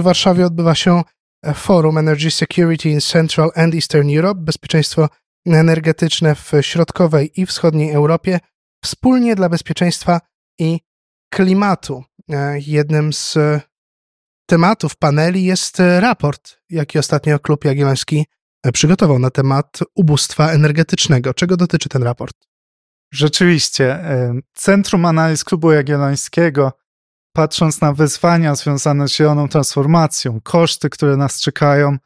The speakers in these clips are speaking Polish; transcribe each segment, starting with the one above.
W Warszawie odbywa się forum Energy Security in Central and Eastern Europe, bezpieczeństwo energetyczne w środkowej i wschodniej Europie, wspólnie dla bezpieczeństwa i klimatu. Jednym z tematów paneli jest raport, jaki ostatnio Klub Jagielloński przygotował na temat ubóstwa energetycznego. Czego dotyczy ten raport? Rzeczywiście, Centrum Analiz Klubu Jagiellońskiego, patrząc na wyzwania związane z zieloną transformacją, koszty, które nas czekają,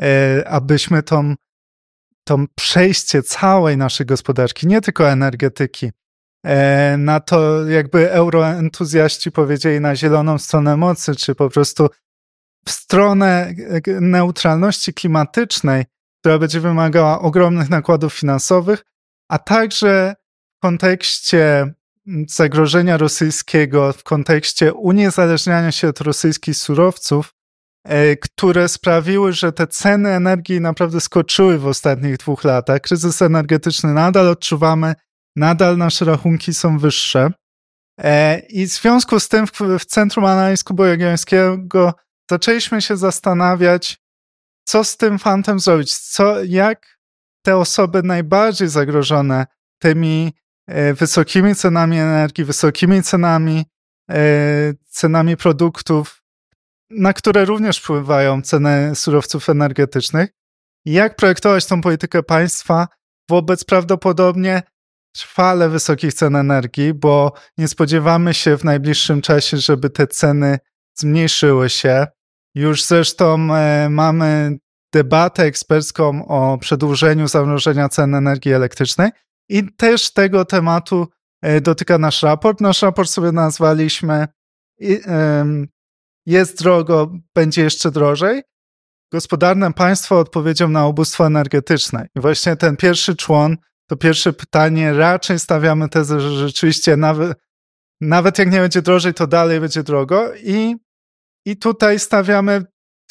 e, abyśmy tą, tą przejście całej naszej gospodarki, nie tylko energetyki, e, na to jakby euroentuzjaści powiedzieli na zieloną stronę mocy, czy po prostu w stronę e, neutralności klimatycznej, która będzie wymagała ogromnych nakładów finansowych, a także kontekście zagrożenia rosyjskiego, w kontekście uniezależniania się od rosyjskich surowców, e, które sprawiły, że te ceny energii naprawdę skoczyły w ostatnich dwóch latach. Kryzys energetyczny nadal odczuwamy, nadal nasze rachunki są wyższe. E, I w związku z tym w, Centrum Analiz Kubu Jagiellońskiego zaczęliśmy się zastanawiać, co z tym fantem zrobić, co, jak te osoby najbardziej zagrożone tymi wysokimi cenami energii, wysokimi cenami, e, cenami produktów, na które również wpływają ceny surowców energetycznych. Jak projektować tą politykę państwa wobec prawdopodobnie trwale wysokich cen energii, bo nie spodziewamy się w najbliższym czasie, żeby te ceny zmniejszyły się. Już zresztą e, mamy debatę ekspercką o przedłużeniu zamrożenia cen energii elektrycznej, i też tego tematu e, dotyka nasz raport. Nasz raport sobie nazwaliśmy Jest drogo, będzie jeszcze drożej. Gospodarne państwo odpowiedzią na ubóstwo energetyczne. I właśnie ten pierwszy człon, to pierwsze pytanie, raczej stawiamy tezę, że rzeczywiście nawet, nawet jak nie będzie drożej, to dalej będzie drogo. I, I tutaj stawiamy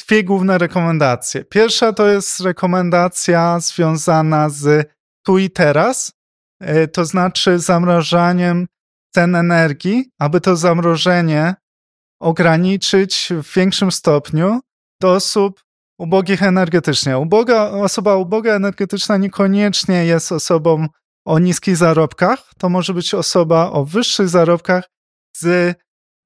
dwie główne rekomendacje. Pierwsza to jest rekomendacja związana z tu i teraz, to znaczy zamrażaniem cen energii, aby to zamrożenie ograniczyć w większym stopniu do osób ubogich energetycznie. Uboga, osoba uboga energetyczna niekoniecznie jest osobą o niskich zarobkach, to może być osoba o wyższych zarobkach z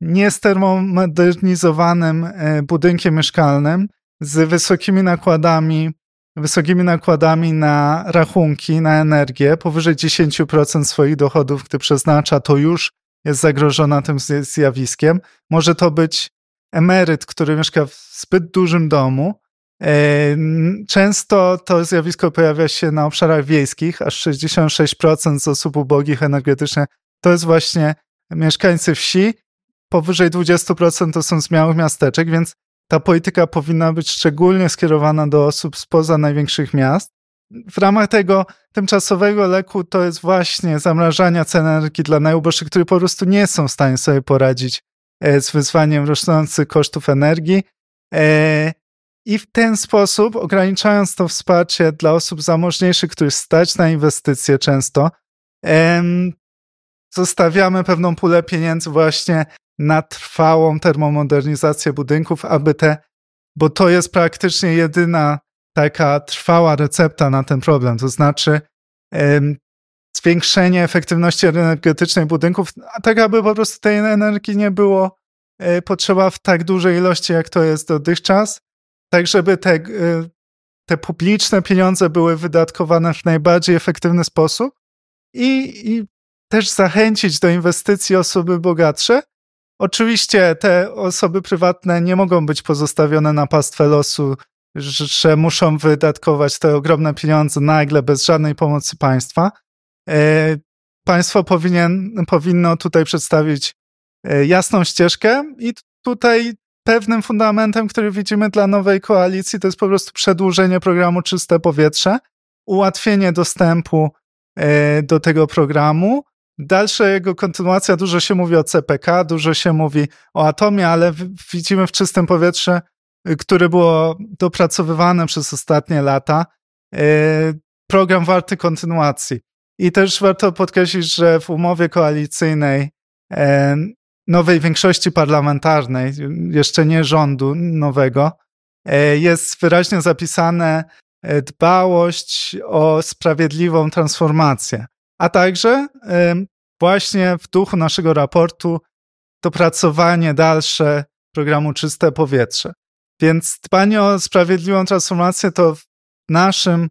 niestermomodernizowanym e, budynkiem mieszkalnym, z wysokimi nakładami wysokimi nakładami na rachunki, na energię, powyżej 10% swoich dochodów, gdy przeznacza, to już jest zagrożona tym zjawiskiem. Może to być emeryt, który mieszka w zbyt dużym domu. E, często to zjawisko pojawia się na obszarach wiejskich, aż 66% z osób ubogich energetycznie to jest właśnie mieszkańcy wsi. Powyżej 20% to są z małych miasteczek, więc ta polityka powinna być szczególnie skierowana do osób spoza największych miast. W ramach tego tymczasowego leku to jest właśnie zamrażania cen energii dla najuboższych, którzy po prostu nie są w stanie sobie poradzić e, z wyzwaniem rosnących kosztów energii. E, I w ten sposób, ograniczając to wsparcie dla osób zamożniejszych, których stać na inwestycje często, zostawiamy pewną pulę pieniędzy właśnie na trwałą termomodernizację budynków, aby te, bo to jest praktycznie jedyna taka trwała recepta na ten problem, to znaczy um, zwiększenie efektywności energetycznej budynków, tak aby po prostu tej energii nie było e, potrzeba w tak dużej ilości, jak to jest dotychczas, tak żeby te, e, te publiczne pieniądze były wydatkowane w najbardziej efektywny sposób i, i też zachęcić do inwestycji osoby bogatsze, Oczywiście te osoby prywatne nie mogą być pozostawione na pastwę losu, że muszą wydatkować te ogromne pieniądze nagle bez żadnej pomocy państwa. E, państwo powinien, powinno tutaj przedstawić e, jasną ścieżkę i tutaj pewnym fundamentem, który widzimy dla nowej koalicji, to jest po prostu przedłużenie programu Czyste Powietrze, ułatwienie dostępu e, do tego programu, Dalsza jego kontynuacja, dużo się mówi o CPK, dużo się mówi o atomie, ale widzimy w czystym powietrze, y, które było dopracowywane przez ostatnie lata, y, program warty kontynuacji. I też warto podkreślić, że w umowie koalicyjnej nowej większości parlamentarnej, jeszcze nie rządu nowego, jest wyraźnie zapisane dbałość o sprawiedliwą transformację, a także właśnie w duchu naszego raportu dopracowanie dalsze programu Czyste Powietrze. Więc dbanie o sprawiedliwą transformację to w naszym,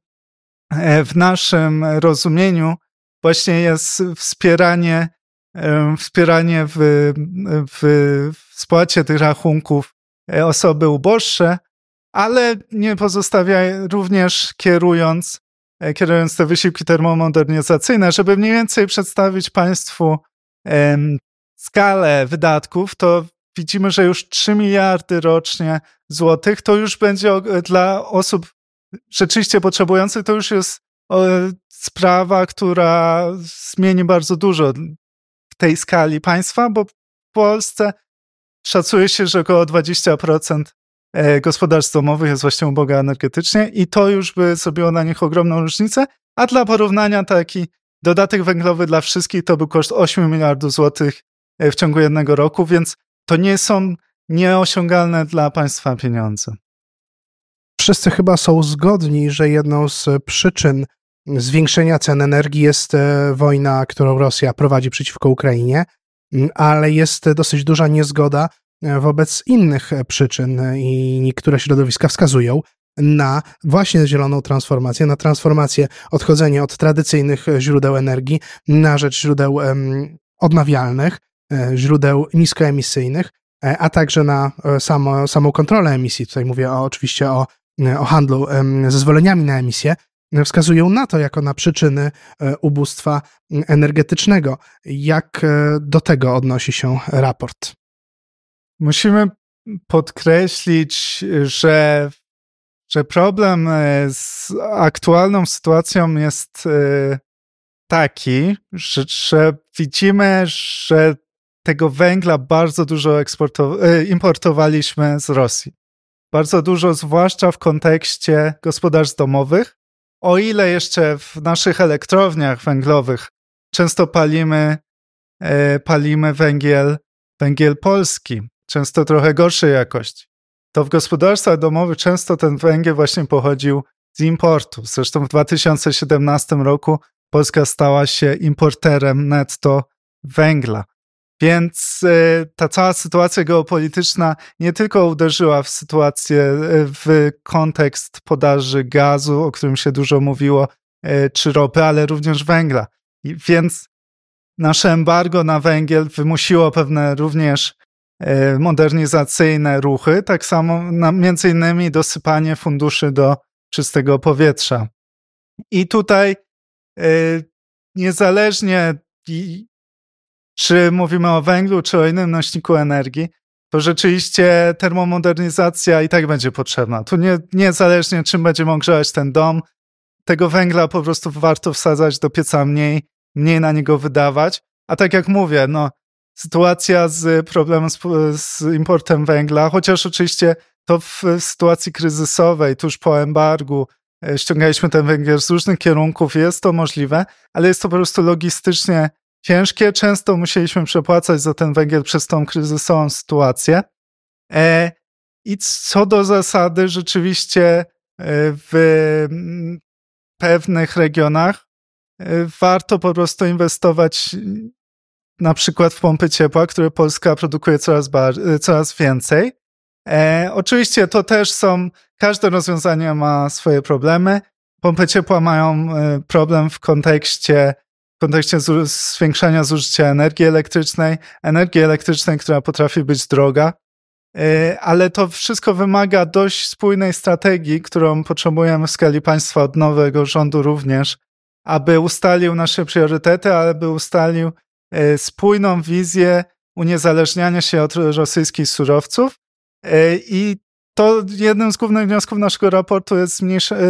e, w naszym rozumieniu właśnie jest wspieranie, wspieranie w, w, w spłacie tych rachunków e, osoby uboższe, ale nie pozostawia również kierując, kierując te wysiłki termomodernizacyjne, żeby mniej więcej przedstawić Państwu skalę wydatków, to widzimy, że już 3 miliardy rocznie złotych. To już będzie dla osób rzeczywiście potrzebujących, to już jest sprawa, która zmieni bardzo dużo w tej skali państwa, bo w Polsce szacuje się, że około 20% e, gospodarstw domowych jest właśnie uboga energetycznie i to już by zrobiło na nich ogromną różnicę, a dla porównania taki dodatek węglowy dla wszystkich to był koszt 8 miliardów złotych e, w ciągu jednego roku, więc to nie są nieosiągalne dla państwa pieniądze. Wszyscy chyba są zgodni, że jedną z przyczyn zwiększenia cen energii jest e, wojna, którą Rosja prowadzi przeciwko Ukrainie, ale jest dosyć duża niezgoda e, wobec innych przyczyn i niektóre środowiska wskazują na właśnie zieloną transformację, na transformację, odchodzenie od tradycyjnych źródeł energii na rzecz źródeł odnawialnych, E, źródeł niskoemisyjnych, e, a także na e, samo, samą kontrolę emisji. Tutaj mówię o, oczywiście o, o handlu zezwoleniami na emisję. Wskazują na to jako na przyczyny ubóstwa energetycznego. Jak do tego odnosi się raport? Musimy podkreślić, że, że problem z aktualną sytuacją jest taki, że, że widzimy, że tego węgla bardzo dużo e, importowaliśmy z Rosji. Bardzo dużo, zwłaszcza w kontekście gospodarstw domowych. O ile jeszcze w naszych elektrowniach węglowych często palimy, e, palimy węgiel, węgiel polski, często trochę gorszej jakości, to w gospodarstwach domowych często ten węgiel właśnie pochodził z importu. Zresztą w 2017 roku Polska stała się importerem netto węgla. Więc e, ta cała sytuacja geopolityczna nie tylko uderzyła w sytuację, e, w kontekst podaży gazu, o którym się dużo mówiło, e, czy ropy, ale również węgla. I więc nasze embargo na węgiel wymusiło pewne również modernizacyjne ruchy, tak samo na, między innymi dosypanie funduszy do czystego powietrza. I tutaj niezależnie czy mówimy o węglu, czy o innym nośniku energii, to rzeczywiście termomodernizacja i tak będzie potrzebna. Tu nie, niezależnie czym będziemy ogrzewać ten dom, tego węgla po prostu warto wsadzać do pieca mniej, mniej na niego wydawać. A tak jak mówię, no, sytuacja z problemem z, z importem węgla, chociaż oczywiście to w, w sytuacji kryzysowej, tuż po embargu, e, ściągaliśmy ten węgiel z różnych kierunków, jest to możliwe, ale jest to po prostu logistycznie ciężkie. Często musieliśmy przepłacać za ten węgiel przez tą kryzysową sytuację. E, I co do zasady, rzeczywiście e, w mm, pewnych regionach e, warto po prostu inwestować na przykład w pompy ciepła, które Polska produkuje coraz, coraz więcej. E, oczywiście to też są, każde rozwiązanie ma swoje problemy. Pompy ciepła mają problem w kontekście w kontekście zwiększania zużycia energii elektrycznej, energii elektrycznej, która potrafi być droga, e, ale to wszystko wymaga dość spójnej strategii, którą potrzebujemy w skali państwa od nowego rządu również, aby ustalił nasze priorytety, aby ustalił spójną wizję uniezależniania się od rosyjskich surowców. E, I to jednym z głównych wniosków naszego raportu jest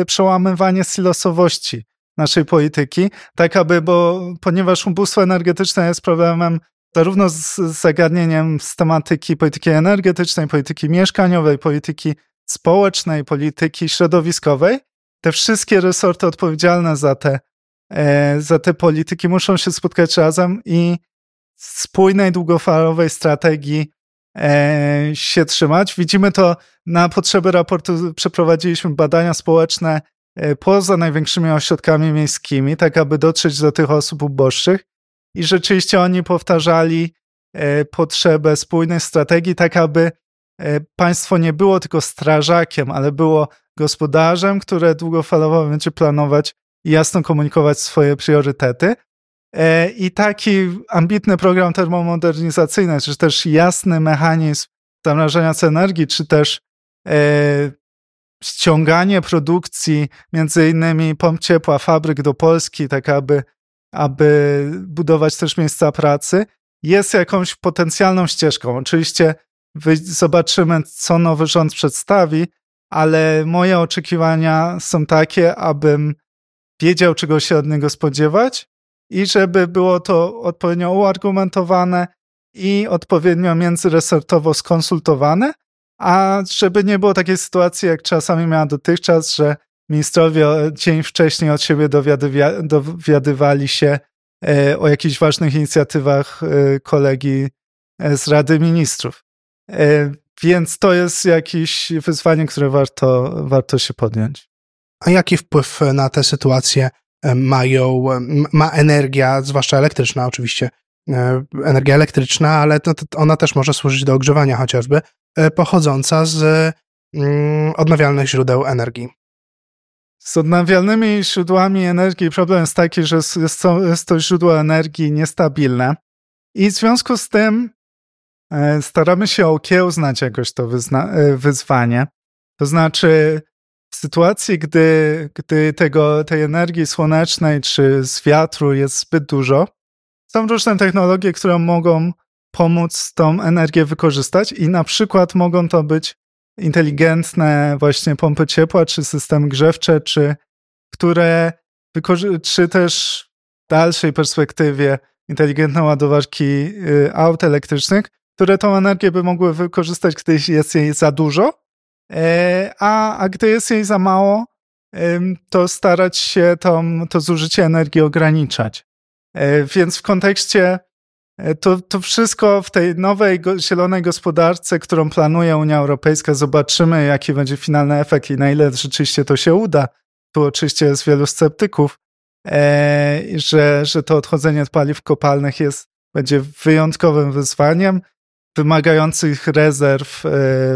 przełamywanie silosowości naszej polityki, tak aby, bo ponieważ ubóstwo energetyczne jest problemem zarówno z zagadnieniem z tematyki polityki energetycznej, polityki mieszkaniowej, polityki społecznej, polityki środowiskowej, te wszystkie resorty odpowiedzialne za te, e, za te polityki muszą się spotkać razem i spójnej, długofalowej strategii e, się trzymać. Widzimy to na potrzeby raportu. Przeprowadziliśmy badania społeczne e, poza największymi ośrodkami miejskimi, tak aby dotrzeć do tych osób uboższych. I rzeczywiście oni powtarzali e, potrzebę spójnej strategii, tak aby e, państwo nie było tylko strażakiem, ale było gospodarzem, które długofalowo będzie planować i jasno komunikować swoje priorytety. E, I taki ambitny program termomodernizacyjny, czy też jasny mechanizm zamrażania energii, czy też e, ściąganie produkcji, między innymi pomp ciepła, fabryk do Polski, tak aby, aby budować też miejsca pracy, jest jakąś potencjalną ścieżką. Oczywiście zobaczymy, co nowy rząd przedstawi, ale moje oczekiwania są takie, abym wiedział, czego się od niego spodziewać i żeby było to odpowiednio uargumentowane i odpowiednio międzyresortowo skonsultowane, a żeby nie było takiej sytuacji, jak czasami miała dotychczas, że ministrowie dzień wcześniej od siebie dowiadywali się e, o jakichś ważnych inicjatywach e, kolegi e, z Rady Ministrów. Więc to jest jakieś wyzwanie, które warto, warto się podjąć. A jaki wpływ na tę sytuację e, mają, ma energia, zwłaszcza elektryczna oczywiście, e, energia elektryczna, ale to, to ona też może służyć do ogrzewania chociażby, e, pochodząca z mm, odnawialnych źródeł energii. Z odnawialnymi źródłami energii problem jest taki, że jest to, jest to źródło energii niestabilne i w związku z tym staramy się okiełznać jakoś to wyzwanie. To znaczy sytuacji, gdy, gdy tego, tej energii słonecznej czy z wiatru jest zbyt dużo, są różne technologie, które mogą pomóc tą energię wykorzystać i na przykład mogą to być inteligentne właśnie pompy ciepła, czy systemy grzewcze, czy które czy też w dalszej perspektywie inteligentne ładowarki y, aut elektrycznych, które tą energię by mogły wykorzystać, gdy jest jej za dużo, a, a gdy jest jej za mało, to starać się to, to zużycie energii ograniczać. E, więc w kontekście e, to, to wszystko w tej nowej zielonej gospodarce, którą planuje Unia Europejska, zobaczymy, jaki będzie finalny efekt i na ile rzeczywiście to się uda. Tu oczywiście jest wielu sceptyków, że, że to odchodzenie od paliw kopalnych jest, będzie wyjątkowym wyzwaniem wymagających rezerw e,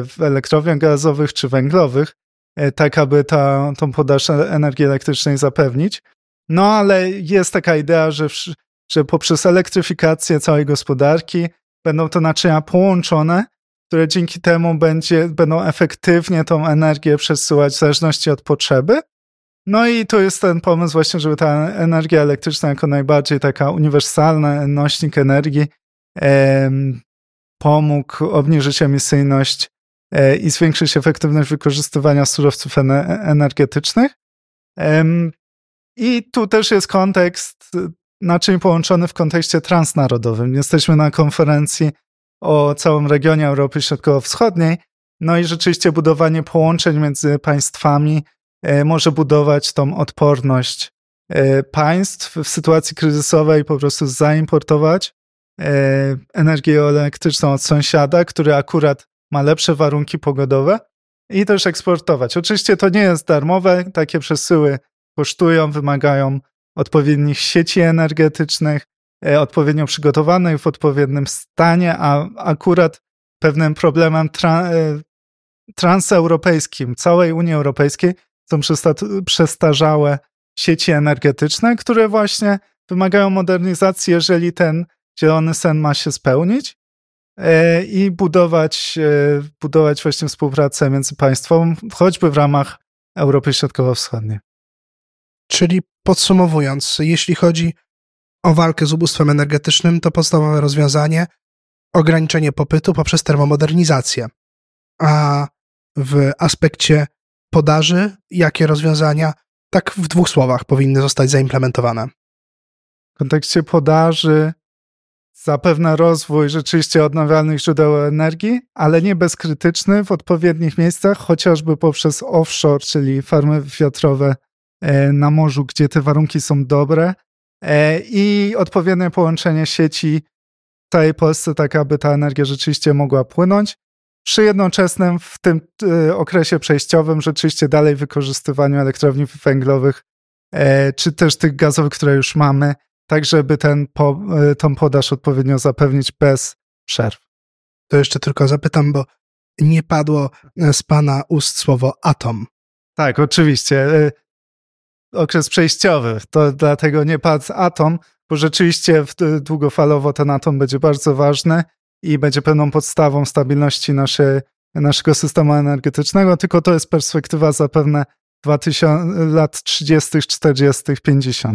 w elektrowniach gazowych czy węglowych, e, tak aby ta, tą podaż energii elektrycznej zapewnić. No ale jest taka idea, że, że poprzez elektryfikację całej gospodarki będą to naczynia połączone, które dzięki temu będzie, będą efektywnie tą energię przesyłać w zależności od potrzeby. No i to jest ten pomysł właśnie, żeby ta energia elektryczna jako najbardziej taka uniwersalna nośnik energii pomógł obniżyć emisyjność e, i zwiększyć efektywność wykorzystywania surowców energetycznych. I tu też jest kontekst naczyń połączony w kontekście transnarodowym. Jesteśmy na konferencji o całym regionie Europy Środkowo-Wschodniej, no i rzeczywiście budowanie połączeń między państwami e, może budować tą odporność e, państw w sytuacji kryzysowej, po prostu zaimportować E, energię elektryczną od sąsiada, który akurat ma lepsze warunki pogodowe i też eksportować. Oczywiście to nie jest darmowe, takie przesyły kosztują, wymagają odpowiednich sieci energetycznych, e, odpowiednio przygotowanych, w odpowiednim stanie, a akurat pewnym problemem tra e, transeuropejskim całej Unii Europejskiej są przestarzałe sieci energetyczne, które właśnie wymagają modernizacji, jeżeli ten zielony sen ma się spełnić e, i budować, e, budować właśnie współpracę między państwami, choćby w ramach Europy Środkowo-Wschodniej. Czyli podsumowując, jeśli chodzi o walkę z ubóstwem energetycznym, to podstawowe rozwiązanie ograniczenie popytu poprzez termomodernizację. A w aspekcie podaży, jakie rozwiązania, tak w dwóch słowach, powinny zostać zaimplementowane? W kontekście podaży zapewne rozwój rzeczywiście odnawialnych źródeł energii, ale nie bezkrytyczny w odpowiednich miejscach, chociażby poprzez offshore, czyli farmy wiatrowe e, na morzu, gdzie te warunki są dobre e, i odpowiednie połączenie sieci całej Polsce, tak aby ta energia rzeczywiście mogła płynąć. Przy jednoczesnym w tym y, okresie przejściowym rzeczywiście dalej wykorzystywaniu elektrowni węglowych, e, czy też tych gazowych, które już mamy, tak żeby ten po, y, tą podaż odpowiednio zapewnić bez przerw. To jeszcze tylko zapytam, bo nie padło z pana ust słowo atom. Tak, oczywiście. Y, okres przejściowy, to dlatego nie padł atom, bo rzeczywiście długofalowo ten atom będzie bardzo ważny i będzie pewną podstawą stabilności naszej, naszego systemu energetycznego, tylko to jest perspektywa zapewne 2000, lat 30., 40., 50.